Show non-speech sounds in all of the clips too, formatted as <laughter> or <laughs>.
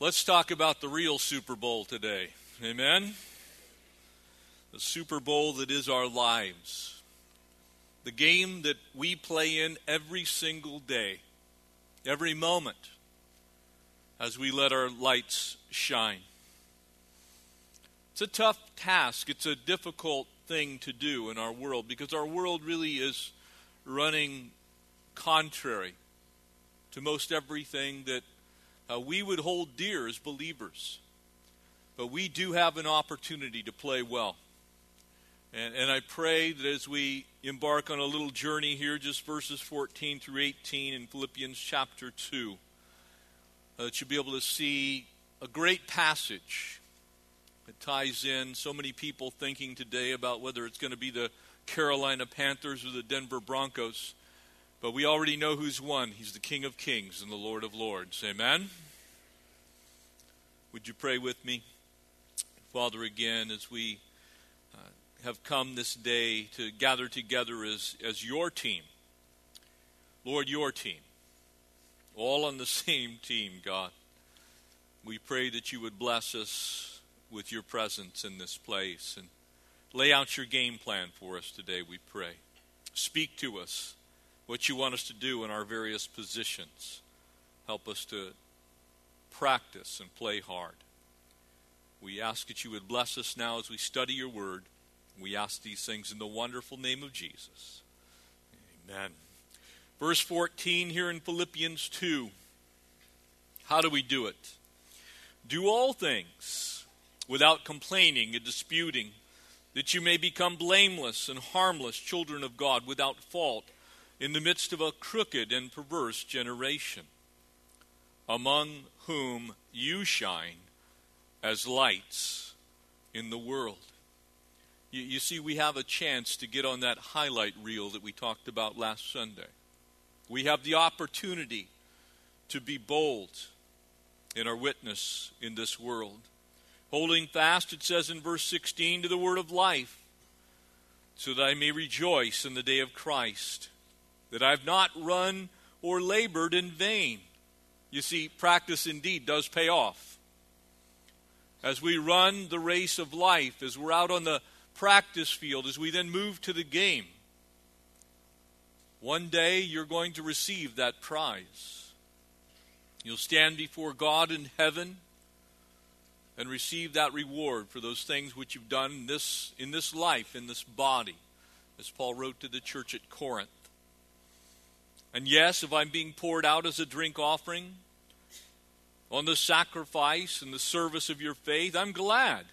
Let's talk about the real Super Bowl today. Amen? The Super Bowl that is our lives. The game that we play in every single day, every moment, as we let our lights shine. It's a tough task. It's a difficult thing to do in our world because our world really is running contrary to most everything that uh, we would hold dear as believers. But we do have an opportunity to play well. And, and I pray that as we embark on a little journey here, just verses 14 through 18 in Philippians chapter 2, uh, that you'll be able to see a great passage it ties in so many people thinking today about whether it's going to be the Carolina Panthers or the Denver Broncos. But we already know who's won. He's the King of Kings and the Lord of Lords. Amen? Would you pray with me? Father, again, as we uh, have come this day to gather together as, as your team. Lord, your team. All on the <laughs> same team, God. We pray that you would bless us with your presence in this place and lay out your game plan for us today, we pray. Speak to us what you want us to do in our various positions. Help us to practice and play hard. We ask that you would bless us now as we study your word. We ask these things in the wonderful name of Jesus. Amen. Verse 14 here in Philippians 2. How do we do it? Do all things without complaining and disputing, that you may become blameless and harmless children of God without fault in the midst of a crooked and perverse generation, among whom you shine as lights in the world. You, you, see, we have a chance to get on that highlight reel that we talked about last Sunday. We have the opportunity to be bold in our witness in this world holding fast, it says in verse 16, to the word of life, so that I may rejoice in the day of Christ, that I have not run or labored in vain. You see, practice indeed does pay off. As we run the race of life, as we're out on the practice field, as we then move to the game, one day you're going to receive that prize. You'll stand before God in heaven and receive that reward for those things which you've done in this, in this life, in this body, as Paul wrote to the church at Corinth. And yes, if I'm being poured out as a drink offering on the sacrifice and the service of your faith, I'm glad.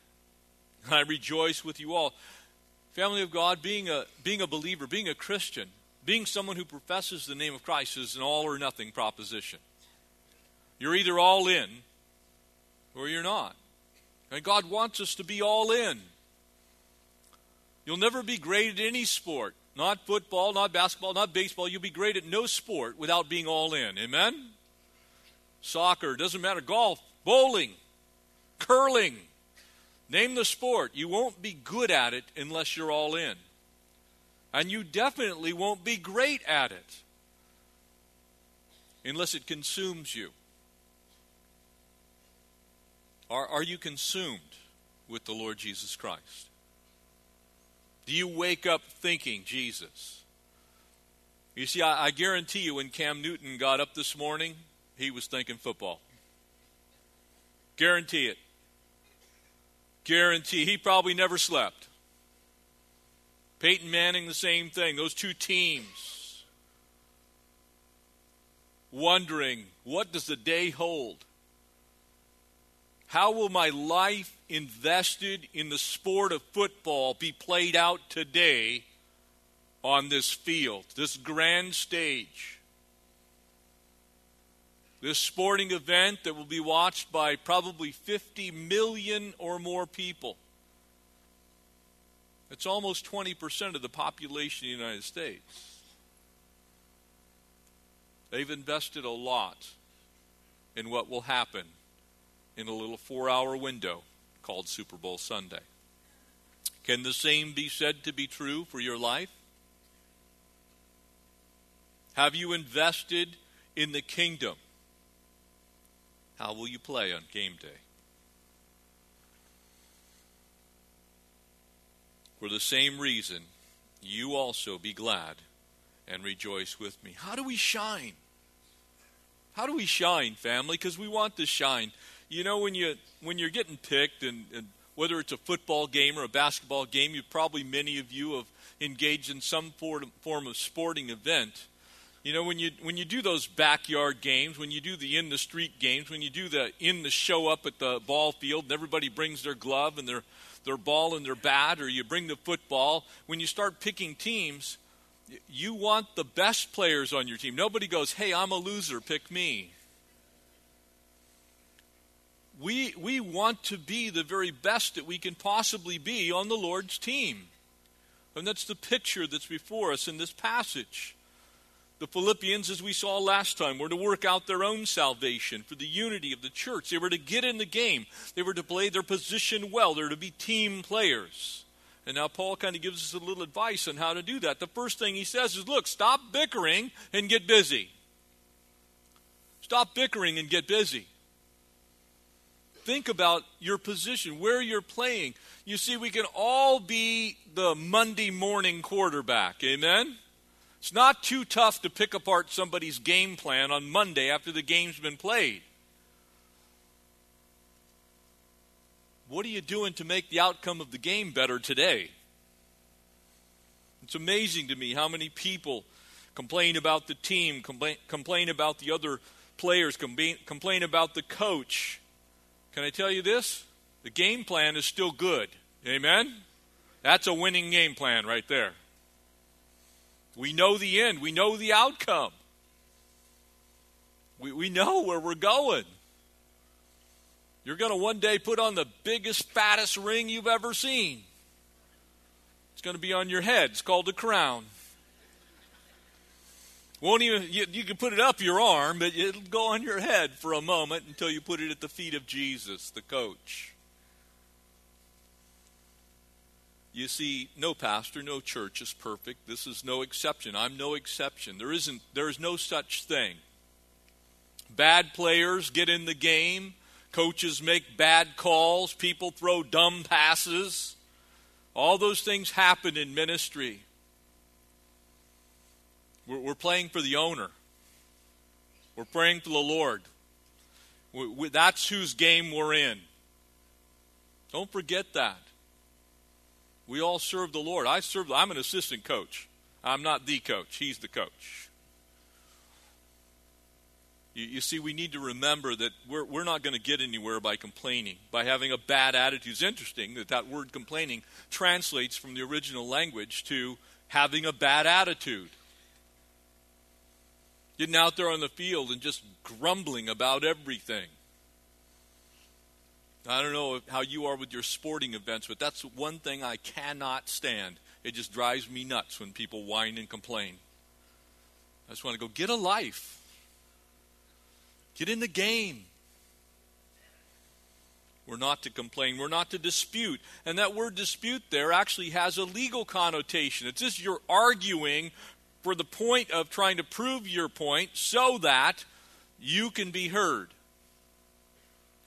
I rejoice with you all. Family of God, being a, being a believer, being a Christian, being someone who professes the name of Christ is an all or nothing proposition. You're either all in or you're not. And God wants us to be all in. You'll never be great at any sport. Not football, not basketball, not baseball. You'll be great at no sport without being all in. Amen? Soccer, doesn't matter. Golf, bowling, curling. Name the sport. You won't be good at it unless you're all in. And you definitely won't be great at it unless it consumes you. Are, are you consumed with the Lord Jesus Christ? Do you wake up thinking Jesus? You see, I, I guarantee you when Cam Newton got up this morning, he was thinking football. Guarantee it. Guarantee. He probably never slept. Peyton Manning, the same thing. Those two teams wondering what does the day hold? How will my life invested in the sport of football be played out today on this field, this grand stage? This sporting event that will be watched by probably 50 million or more people. It's almost 20% of the population of the United States. They've invested a lot in what will happen in a little four hour window called Super Bowl Sunday. Can the same be said to be true for your life? Have you invested in the kingdom? How will you play on game day? For the same reason, you also be glad and rejoice with me. How do we shine? How do we shine, family? Because we want to shine. You know, when you when you're getting picked, and, and whether it's a football game or a basketball game, you probably many of you have engaged in some form, of sporting event. You know, when you when you do those backyard games, when you do the in the street games, when you do the in the show up at the ball field, and everybody brings their glove and their their ball and their bat, or you bring the football. When you start picking teams, you want the best players on your team. Nobody goes, "Hey, I'm a loser, pick me." We we want to be the very best that we can possibly be on the Lord's team. And that's the picture that's before us in this passage. The Philippians, as we saw last time, were to work out their own salvation for the unity of the church. They were to get in the game, they were to play their position well, they were to be team players. And now Paul kind of gives us a little advice on how to do that. The first thing he says is look, stop bickering and get busy. Stop bickering and get busy. Think about your position, where you're playing. You see, we can all be the Monday morning quarterback. Amen? It's not too tough to pick apart somebody's game plan on Monday after the game's been played. What are you doing to make the outcome of the game better today? It's amazing to me how many people complain about the team, complain, complain about the other players, complain, complain about the coach. Can I tell you this? The game plan is still good. Amen? That's a winning game plan right there. We know the end, we know the outcome. We, we know where we're going. You're going to one day put on the biggest, fattest ring you've ever seen. It's going to be on your head. It's called a crown. Won't even you, you, can put it up your arm, but it'll go on your head for a moment until you put it at the feet of Jesus, the coach. You see, no pastor, no church is perfect. This is no exception. I'm no exception. There isn't there is no such thing. Bad players get in the game, coaches make bad calls, people throw dumb passes. All those things happen in ministry. We're, we're playing for the owner. We're praying for the Lord. We, we, that's whose game we're in. Don't forget that. We all serve the Lord. I serve. I'm an assistant coach. I'm not the coach. He's the coach. You, you see, we need to remember that we're, we're not going to get anywhere by complaining, by having a bad attitude. It's interesting that that word complaining translates from the original language to having a bad attitude. Getting out there on the field and just grumbling about everything. I don't know how you are with your sporting events, but that's one thing I cannot stand. It just drives me nuts when people whine and complain. I just want to go get a life. Get in the game. We're not to complain. We're not to dispute. And that word dispute there actually has a legal connotation. It's just you're arguing for the point of trying to prove your point so that you can be heard.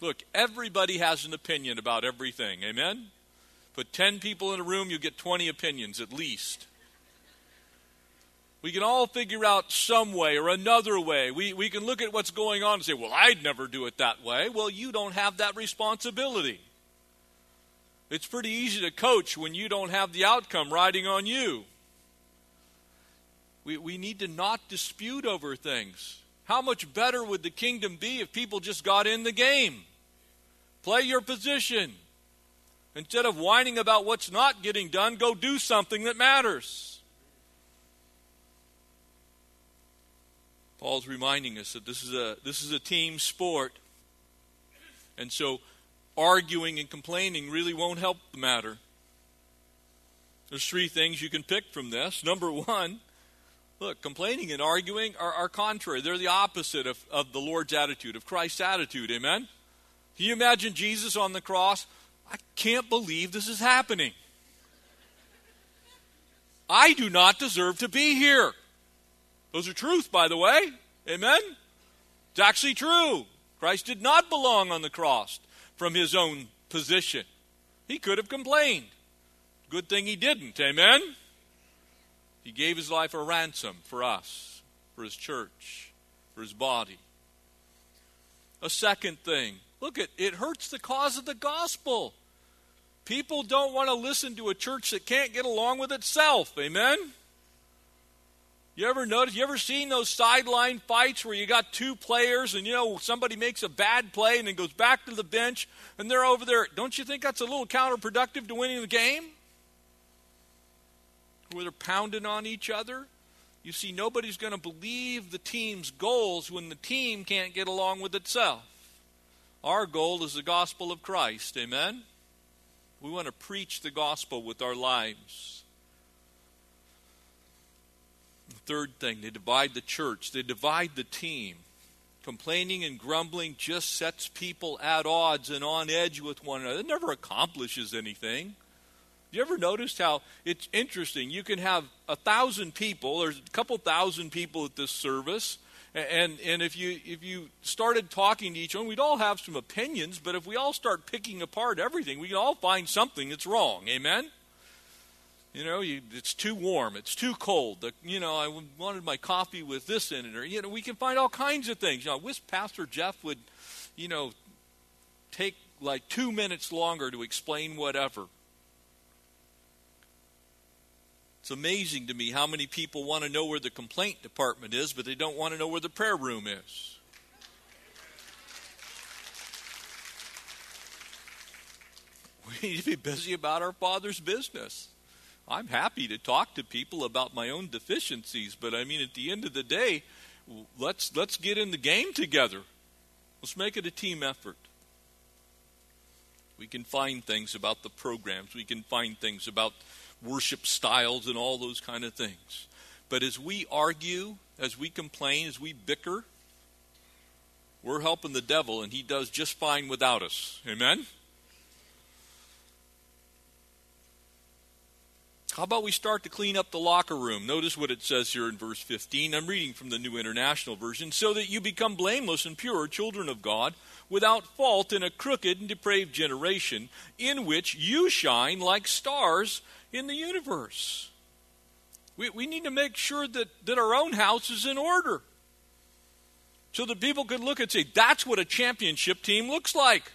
Look, everybody has an opinion about everything. Amen? Put 10 people in a room, you get 20 opinions at least. We can all figure out some way or another way. We, we can look at what's going on and say, well, I'd never do it that way. Well, you don't have that responsibility. It's pretty easy to coach when you don't have the outcome riding on you. We, we need to not dispute over things. How much better would the kingdom be if people just got in the game? Play your position. Instead of whining about what's not getting done, go do something that matters. Paul's reminding us that this is a this is a team sport. And so arguing and complaining really won't help the matter. There's three things you can pick from this. Number 1, Look, complaining and arguing are, are contrary. They're the opposite of, of the Lord's attitude, of Christ's attitude. Amen? Can you imagine Jesus on the cross? I can't believe this is happening. I do not deserve to be here. Those are truth, by the way. Amen? It's actually true. Christ did not belong on the cross from his own position. He could have complained. Good thing he didn't. Amen? He gave his life a ransom for us, for his church, for his body. A second thing look, at it hurts the cause of the gospel. People don't want to listen to a church that can't get along with itself. Amen? You ever notice, you ever seen those sideline fights where you got two players and, you know, somebody makes a bad play and then goes back to the bench and they're over there? Don't you think that's a little counterproductive to winning the game? Where they're pounding on each other? You see, nobody's going to believe the team's goals when the team can't get along with itself. Our goal is the gospel of Christ. Amen? We want to preach the gospel with our lives. The third thing, they divide the church, they divide the team. Complaining and grumbling just sets people at odds and on edge with one another. It never accomplishes anything. You ever noticed how it's interesting? You can have a thousand people, there's a couple thousand people at this service, and and if you if you started talking to each one, we'd all have some opinions, but if we all start picking apart everything, we can all find something that's wrong. Amen. You know, you, it's too warm, it's too cold. The, you know, I wanted my coffee with this in it, or you know, we can find all kinds of things. You know, I wish Pastor Jeff would, you know, take like two minutes longer to explain whatever. It's amazing to me how many people want to know where the complaint department is, but they don't want to know where the prayer room is. <laughs> We need to be busy about our Father's business. I'm happy to talk to people about my own deficiencies, but I mean, at the end of the day, let's let's get in the game together. Let's make it a team effort. We can find things about the programs. We can find things about worship styles and all those kind of things. But as we argue, as we complain, as we bicker, we're helping the devil, and he does just fine without us. Amen? How about we start to clean up the locker room? Notice what it says here in verse 15. I'm reading from the New International Version. So that you become blameless and pure, children of God, without fault in a crooked and depraved generation, in which you shine like stars in the universe. We, we need to make sure that, that our own house is in order. So that people can look and say, that's what a championship team looks like.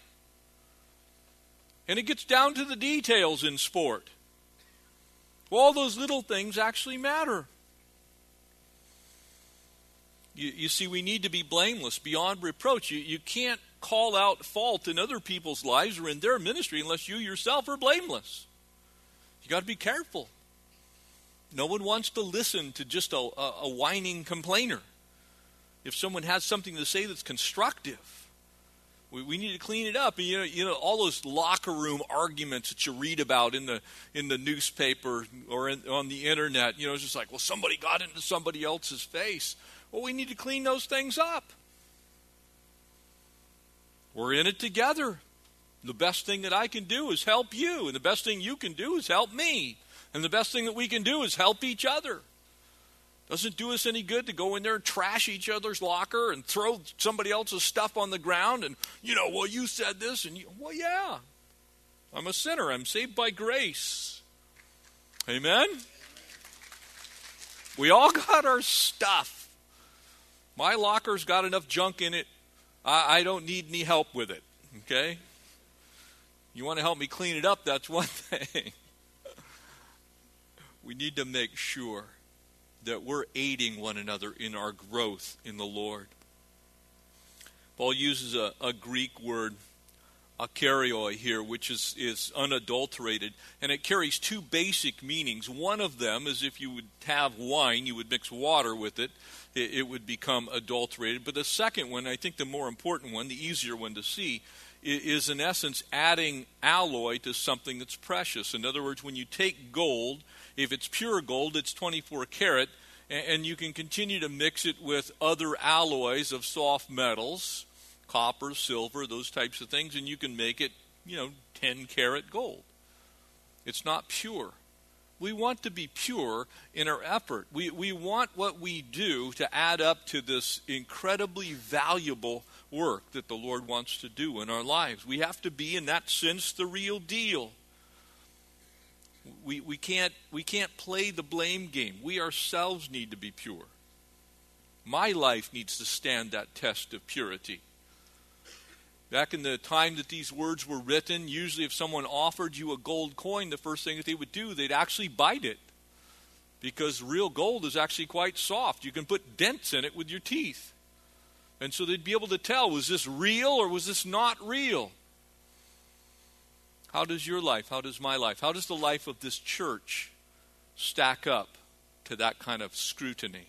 And it gets down to the details in sport. All those little things actually matter. You, you, see, we need to be blameless, beyond reproach. You, you can't call out fault in other people's lives or in their ministry unless you yourself are blameless. You got to be careful. No one wants to listen to just a, a, a whining complainer. If someone has something to say that's constructive, we, we need to clean it up. And you know, you know, all those locker room arguments that you read about in the in the newspaper or in, on the internet. You know, it's just like, well, somebody got into somebody else's face. Well, we need to clean those things up. We're in it together. The best thing that I can do is help you, and the best thing you can do is help me, and the best thing that we can do is help each other. Doesn't do us any good to go in there and trash each other's locker and throw somebody else's stuff on the ground and, you know, well, you said this, and you, well, yeah. I'm a sinner. I'm saved by grace. Amen? We all <laughs> got our stuff. My locker's got enough junk in it. I, I don't need any help with it. Okay? You want to help me clean it up, that's one <laughs> thing. we need to make sure that we're aiding one another in our growth in the Lord. Paul uses a, a Greek word, akeraioi, here, which is, is unadulterated, and it carries two basic meanings. One of them is if you would have wine, you would mix water with it, it, it would become adulterated. But the second one, I think the more important one, the easier one to see, is in essence adding alloy to something that's precious. In other words, when you take gold, if it's pure gold, it's 24 karat, and you can continue to mix it with other alloys of soft metals, copper, silver, those types of things, and you can make it, you know, 10 karat gold. It's not pure. We want to be pure in our effort. We, we want what we do to add up to this incredibly valuable work that the Lord wants to do in our lives. We have to be, in that sense, the real deal. We, we, can't, we can't play the blame game. We ourselves need to be pure. My life needs to stand that test of purity. Back in the time that these words were written, usually if someone offered you a gold coin, the first thing that they would do, they'd actually bite it. Because real gold is actually quite soft. You can put dents in it with your teeth. And so they'd be able to tell was this real or was this not real? How does your life, how does my life, how does the life of this church stack up to that kind of scrutiny?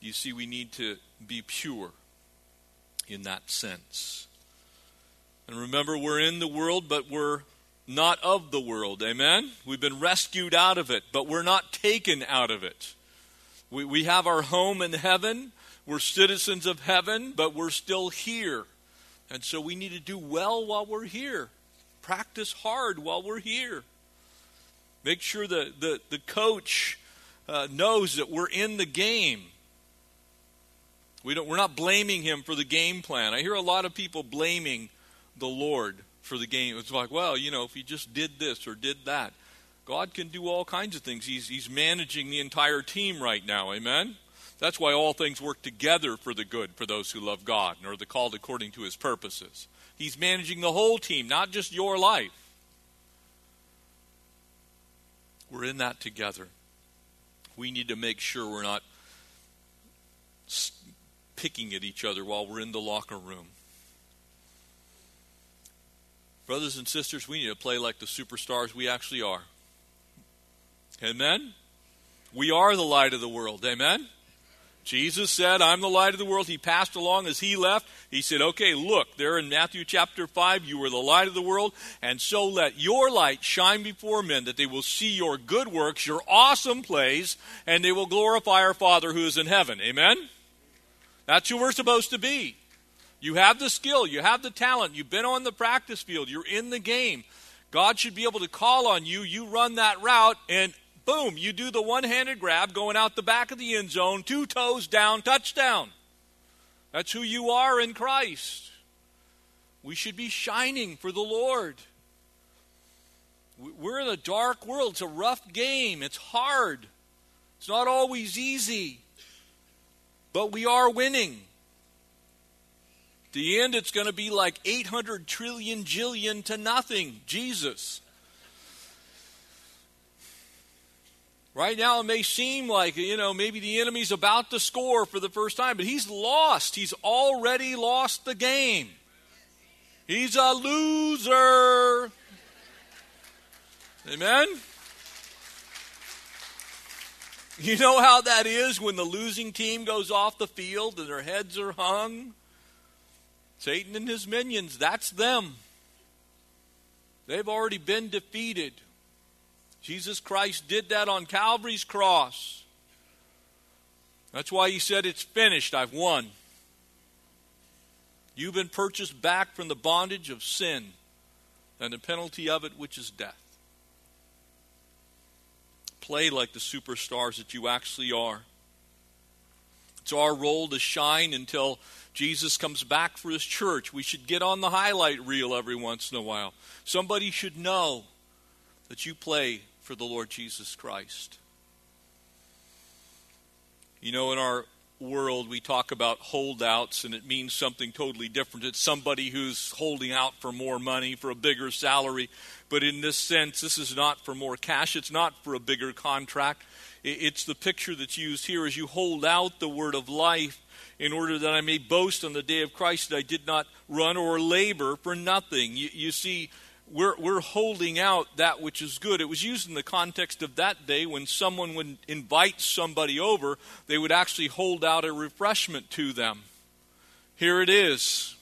You see, we need to be pure in that sense. And remember, we're in the world, but we're not of the world. Amen? We've been rescued out of it, but we're not taken out of it. We, we have our home in heaven. We're citizens of heaven, but we're still here. And so we need to do well while we're here. Practice hard while we're here. Make sure that the, the coach uh, knows that we're in the game. We don't, we're not blaming him for the game plan. I hear a lot of people blaming the Lord for the game. It's like, well, you know, if he just did this or did that. God can do all kinds of things. He's, he's managing the entire team right now. Amen? That's why all things work together for the good for those who love God and are the called according to his purposes. He's managing the whole team, not just your life. We're in that together. We need to make sure we're not picking at each other while we're in the locker room. Brothers and sisters, we need to play like the superstars we actually are. Amen? We are the light of the world. Amen? Jesus said, I'm the light of the world. He passed along as he left. He said, Okay, look, there in Matthew chapter 5, you are the light of the world, and so let your light shine before men that they will see your good works, your awesome plays, and they will glorify our Father who is in heaven. Amen? That's who we're supposed to be. You have the skill, you have the talent, you've been on the practice field, you're in the game. God should be able to call on you. You run that route, and boom, you do the one handed grab going out the back of the end zone, two toes down, touchdown. That's who you are in Christ. We should be shining for the Lord. We're in a dark world. It's a rough game. It's hard. It's not always easy. But we are winning. At the end, it's going to be like 800 trillion jillion to nothing. Jesus. Right now, it may seem like, you know, maybe the enemy's about to score for the first time, but he's lost. He's already lost the game. He's a loser. Amen? You know how that is when the losing team goes off the field and their heads are hung? Satan and his minions, that's them. They've already been defeated. Jesus Christ did that on Calvary's cross. That's why he said, It's finished, I've won. You've been purchased back from the bondage of sin and the penalty of it, which is death play like the superstars that you actually are. It's our role to shine until Jesus comes back for his church. We should get on the highlight reel every once in a while. Somebody should know that you play for the Lord Jesus Christ. You know, in our world, we talk about holdouts, and it means something totally different. It's somebody who's holding out for more money, for a bigger salary. But in this sense, this is not for more cash, it's not for a bigger contract. It's the picture that's used here as you hold out the word of life in order that I may boast on the day of Christ that I did not run or labor for nothing. You, you see, we're, we're holding out that which is good. It was used in the context of that day when someone would invite somebody over, they would actually hold out a refreshment to them. Here it is.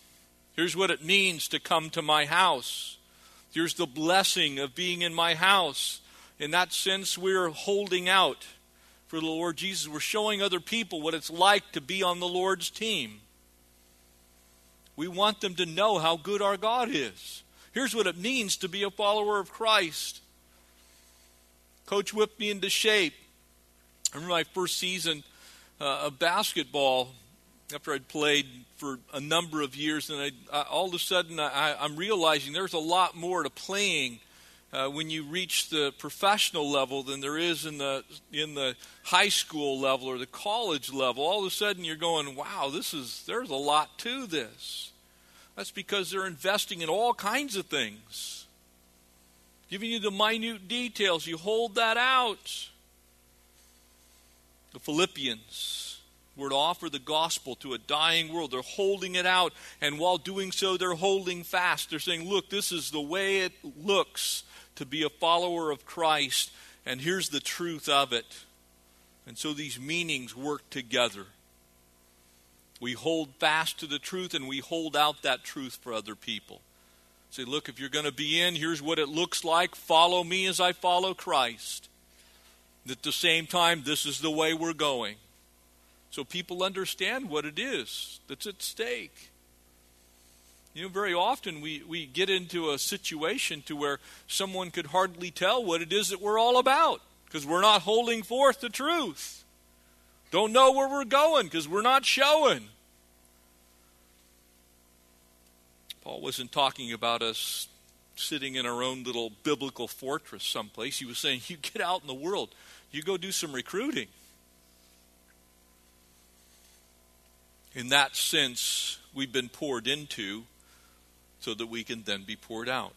Here's what it means to come to my house. Here's the blessing of being in my house. In that sense, we're holding out for the Lord Jesus. We're showing other people what it's like to be on the Lord's team. We want them to know how good our God is. Here's what it means to be a follower of Christ. Coach whipped me into shape. I remember my first season uh, of basketball. after I'd played for a number of years, and I, I, all of a sudden I, I'm realizing there's a lot more to playing uh, when you reach the professional level than there is in the in the high school level or the college level. All of a sudden, you're going, "Wow, this is there's a lot to this." That's because they're investing in all kinds of things, giving you the minute details. You hold that out. The Philippians were to offer the gospel to a dying world. They're holding it out, and while doing so, they're holding fast. They're saying, Look, this is the way it looks to be a follower of Christ, and here's the truth of it. And so these meanings work together. We hold fast to the truth and we hold out that truth for other people. Say, look, if you're going to be in, here's what it looks like. Follow me as I follow Christ. At the same time, this is the way we're going. So people understand what it is that's at stake. You know, very often we, we get into a situation to where someone could hardly tell what it is that we're all about because we're not holding forth the truth. Don't know where we're going because we're not showing. Paul wasn't talking about us sitting in our own little biblical fortress someplace. He was saying, you get out in the world, you go do some recruiting. In that sense, we've been poured into so that we can then be poured out.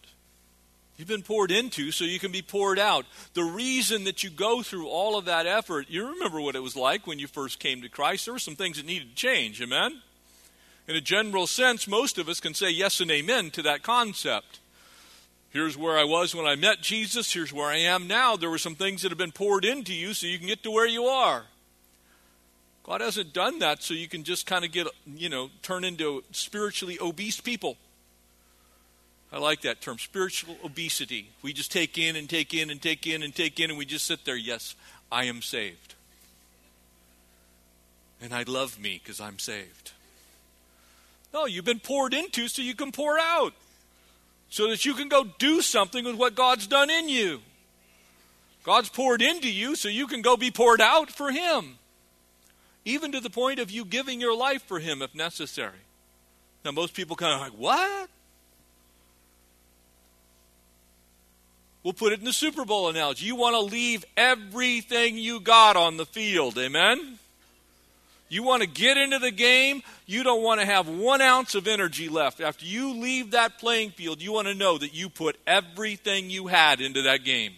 You've been poured into so you can be poured out. The reason that you go through all of that effort, you remember what it was like when you first came to Christ. There were some things that needed to change, amen? In a general sense, most of us can say yes and amen to that concept. Here's where I was when I met Jesus. Here's where I am now. There were some things that have been poured into you so you can get to where you are. God hasn't done that so you can just kind of get, you know, turn into spiritually obese people. I like that term, spiritual obesity. We just take in and take in and take in and take in, and we just sit there. Yes, I am saved. And I love me because I'm saved. No, you've been poured into so you can pour out. So that you can go do something with what God's done in you. God's poured into you so you can go be poured out for Him. Even to the point of you giving your life for Him if necessary. Now, most people kind of like, what? We'll put it in the Super Bowl analogy. You want to leave everything you got on the field. Amen? You want to get into the game. You don't want to have one ounce of energy left. After you leave that playing field, you want to know that you put everything you had into that game.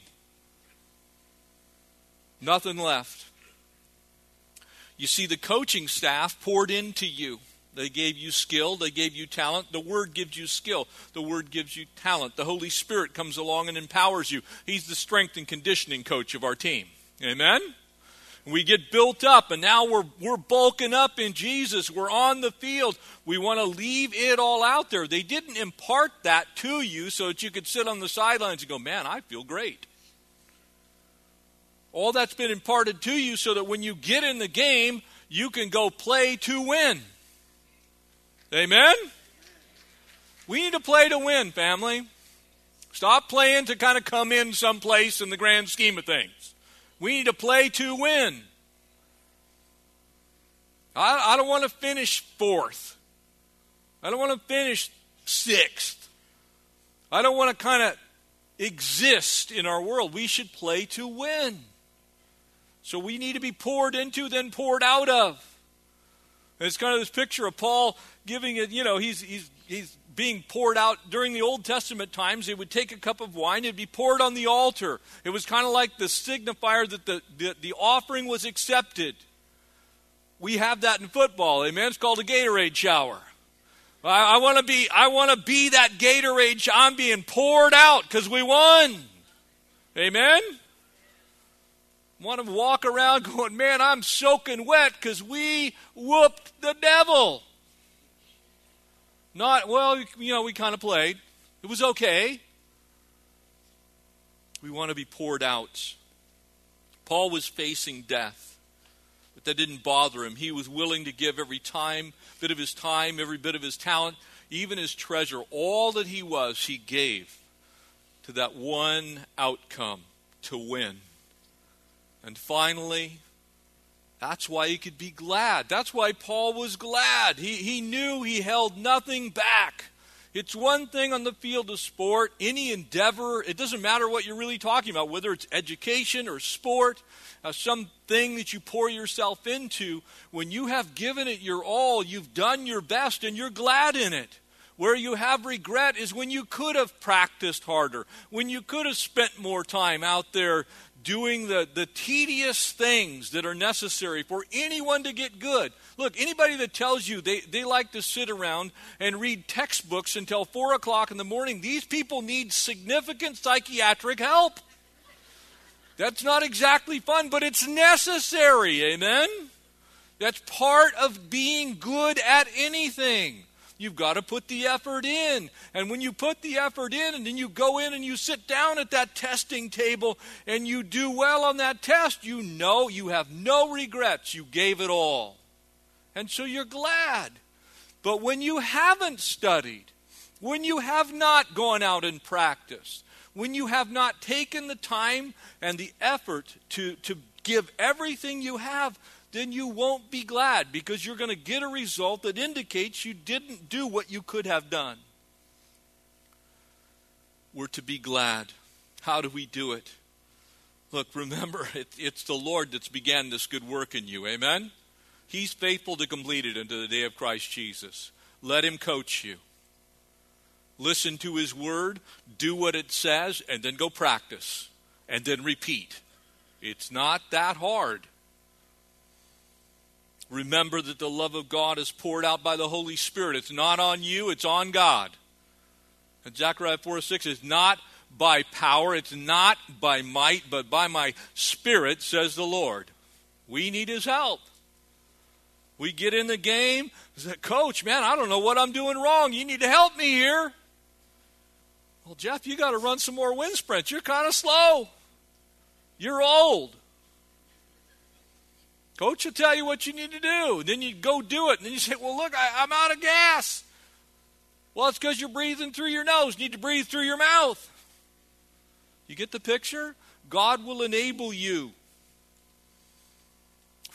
Nothing left. You see, the coaching staff poured into you. They gave you skill. They gave you talent. The Word gives you skill. The Word gives you talent. The Holy Spirit comes along and empowers you. He's the strength and conditioning coach of our team. Amen? We get built up, and now we're, we're bulking up in Jesus. We're on the field. We want to leave it all out there. They didn't impart that to you so that you could sit on the sidelines and go, man, I feel great. All that's been imparted to you so that when you get in the game, you can go play to win. Amen? We need to play to win, family. Stop playing to kind of come in someplace in the grand scheme of things. We need to play to win. I, I don't want to finish fourth. I don't want to finish sixth. I don't want to kind of exist in our world. We should play to win. So we need to be poured into, then poured out of. And it's kind of this picture of Paul giving it, you know, he's, he's, he's being poured out during the Old Testament times. They would take a cup of wine, it'd be poured on the altar. It was kind of like the signifier that the, the, the offering was accepted. We have that in football, amen? It's called a Gatorade shower. I, I want to be I want to be that Gatorade. I'm being poured out because we won. Amen want to walk around <laughs> going, man, I'm soaking wet because we whooped the devil. Not, well, you know, we kind of played. It was okay. We want to be poured out. Paul was facing death, but that didn't bother him. He was willing to give every time, bit of his time, every bit of his talent, even his treasure, all that he was, he gave to that one outcome to win. And finally, That's why he could be glad. That's why Paul was glad. He, he knew he held nothing back. It's one thing on the field of sport, any endeavor, it doesn't matter what you're really talking about, whether it's education or sport, uh, something that you pour yourself into. When you have given it your all, you've done your best, and you're glad in it. Where you have regret is when you could have practiced harder, when you could have spent more time out there doing the, the tedious things that are necessary for anyone to get good. Look, anybody that tells you they, they like to sit around and read textbooks until 4 o'clock in the morning, these people need significant psychiatric help. That's not exactly fun, but it's necessary. Amen? That's part of being good at anything. You've got to put the effort in. And when you put the effort in and then you go in and you sit down at that testing table and you do well on that test, you know you have no regrets. You gave it all. And so you're glad. But when you haven't studied, when you have not gone out and practiced, when you have not taken the time and the effort to, to give everything you have, then you won't be glad because you're going to get a result that indicates you didn't do what you could have done. We're to be glad. How do we do it? Look, remember, <laughs> it, it's the Lord that's began this good work in you. Amen? He's faithful to complete it unto the day of Christ Jesus. Let Him coach you. Listen to His word, do what it says, and then go practice, and then repeat. It's not that hard. Remember that the love of God is poured out by the Holy Spirit. It's not on you, it's on God. And Zechariah 4 6 is not by power, it's not by might, but by my spirit, says the Lord. We need his help. We get in the game, say, Coach, man, I don't know what I'm doing wrong. You need to help me here. Well, Jeff, you got to run some more wind sprints. You're kind of slow. You're old. Coach will tell you what you need to do. And then you go do it. And then you say, Well, look, I, am out of gas. Well, it's because you're breathing through your nose. You need to breathe through your mouth. You get the picture? God will enable you.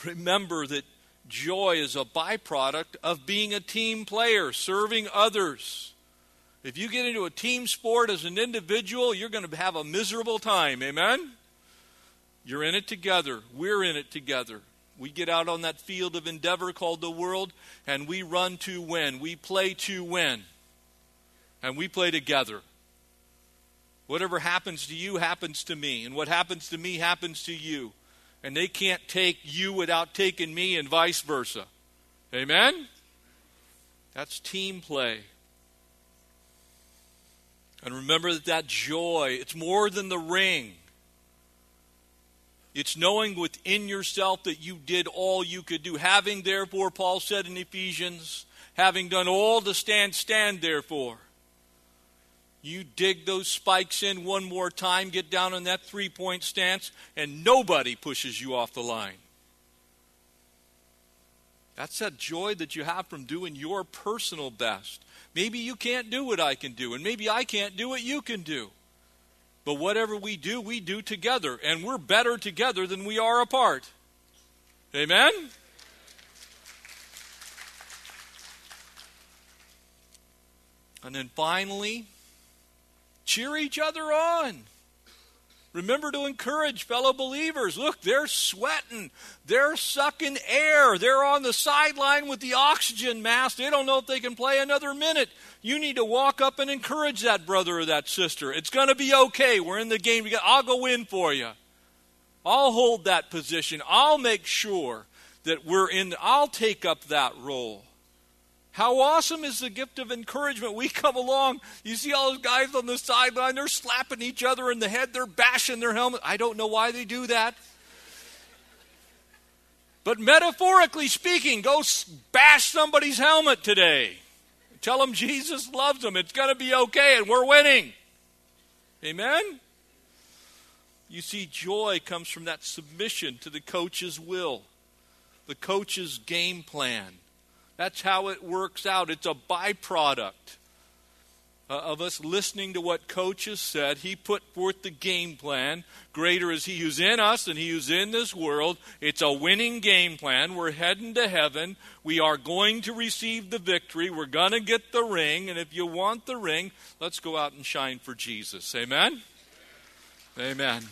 Remember that joy is a byproduct of being a team player, serving others. If you get into a team sport as an individual, you're going to have a miserable time. Amen? You're in it together. We're in it together. We get out on that field of endeavor called the world and we run to win. We play to win. And we play together. Whatever happens to you happens to me, and what happens to me happens to you. And they can't take you without taking me, and vice versa. Amen? That's team play. And remember that that joy, it's more than the ring. It's knowing within yourself that you did all you could do. Having, therefore, Paul said in Ephesians, having done all to stand, stand therefore. You dig those spikes in one more time, get down on that three point stance, and nobody pushes you off the line. That's that joy that you have from doing your personal best. Maybe you can't do what I can do, and maybe I can't do what you can do. But whatever we do, we do together. And we're better together than we are apart. Amen? And then finally, cheer each other on. Remember to encourage fellow believers. Look, they're sweating. They're sucking air. They're on the sideline with the oxygen mask. They don't know if they can play another minute. You need to walk up and encourage that brother or that sister. It's going to be okay. We're in the game. I'll go in for you. I'll hold that position. I'll make sure that we're in. I'll take up that role. How awesome is the gift of encouragement? We come along, you see all those guys on the sideline, they're slapping each other in the head, they're bashing their helmet. I don't know why they do that. But metaphorically speaking, go bash somebody's helmet today. Tell them Jesus loves them. It's going to be okay, and we're winning. Amen? You see, joy comes from that submission to the coach's will, the coach's game plan. That's how it works out. It's a byproduct. uh, of us listening to what coaches said. He put forth the game plan. Greater is He who's in us than He who's in this world. It's a winning game plan. We're heading to heaven. We are going to receive the victory. We're going to get the ring. And if you want the ring, let's go out and shine for Jesus. Amen? Amen.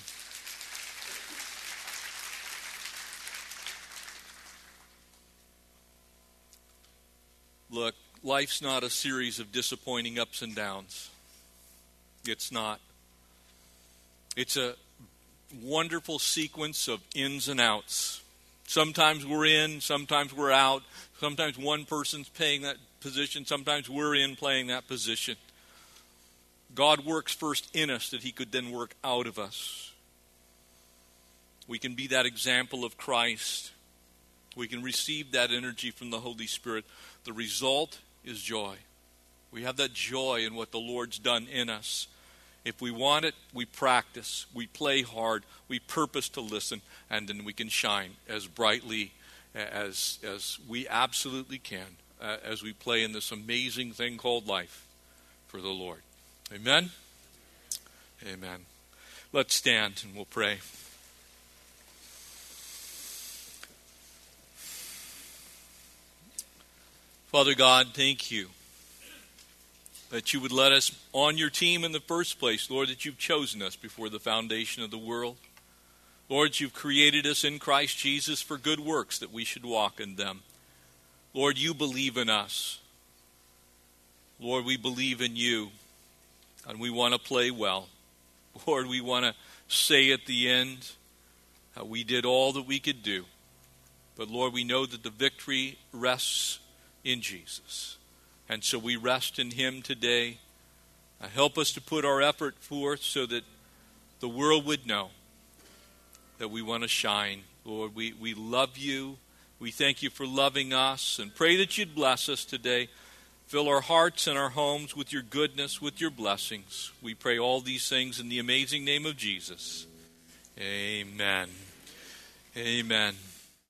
Look, life's not a series of disappointing ups and downs. It's not. It's a wonderful sequence of ins and outs. Sometimes we're in, sometimes we're out. Sometimes one person's playing that position, sometimes we're in playing that position. God works first in us that he could then work out of us. We can be that example of Christ. We can receive that energy from the Holy Spirit. The result is joy. We have that joy in what the Lord's done in us. If we want it, we practice, we play hard, we purpose to listen, and then we can shine as brightly as, as we absolutely can uh, as we play in this amazing thing called life for the Lord. Amen? Amen. Let's stand and we'll pray. Father God, thank you that you would let us on your team in the first place, Lord, that you've chosen us before the foundation of the world. Lord, you've created us in Christ Jesus for good works that we should walk in them. Lord, you believe in us. Lord, we believe in you, and we want to play well. Lord, we want to say at the end how we did all that we could do. But Lord, we know that the victory rests in Jesus. And so we rest in Him today. Uh, help us to put our effort forth so that the world would know that we want to shine. Lord, we, we love you. We thank you for loving us and pray that you'd bless us today. Fill our hearts and our homes with your goodness, with your blessings. We pray all these things in the amazing name of Jesus. Amen. Amen.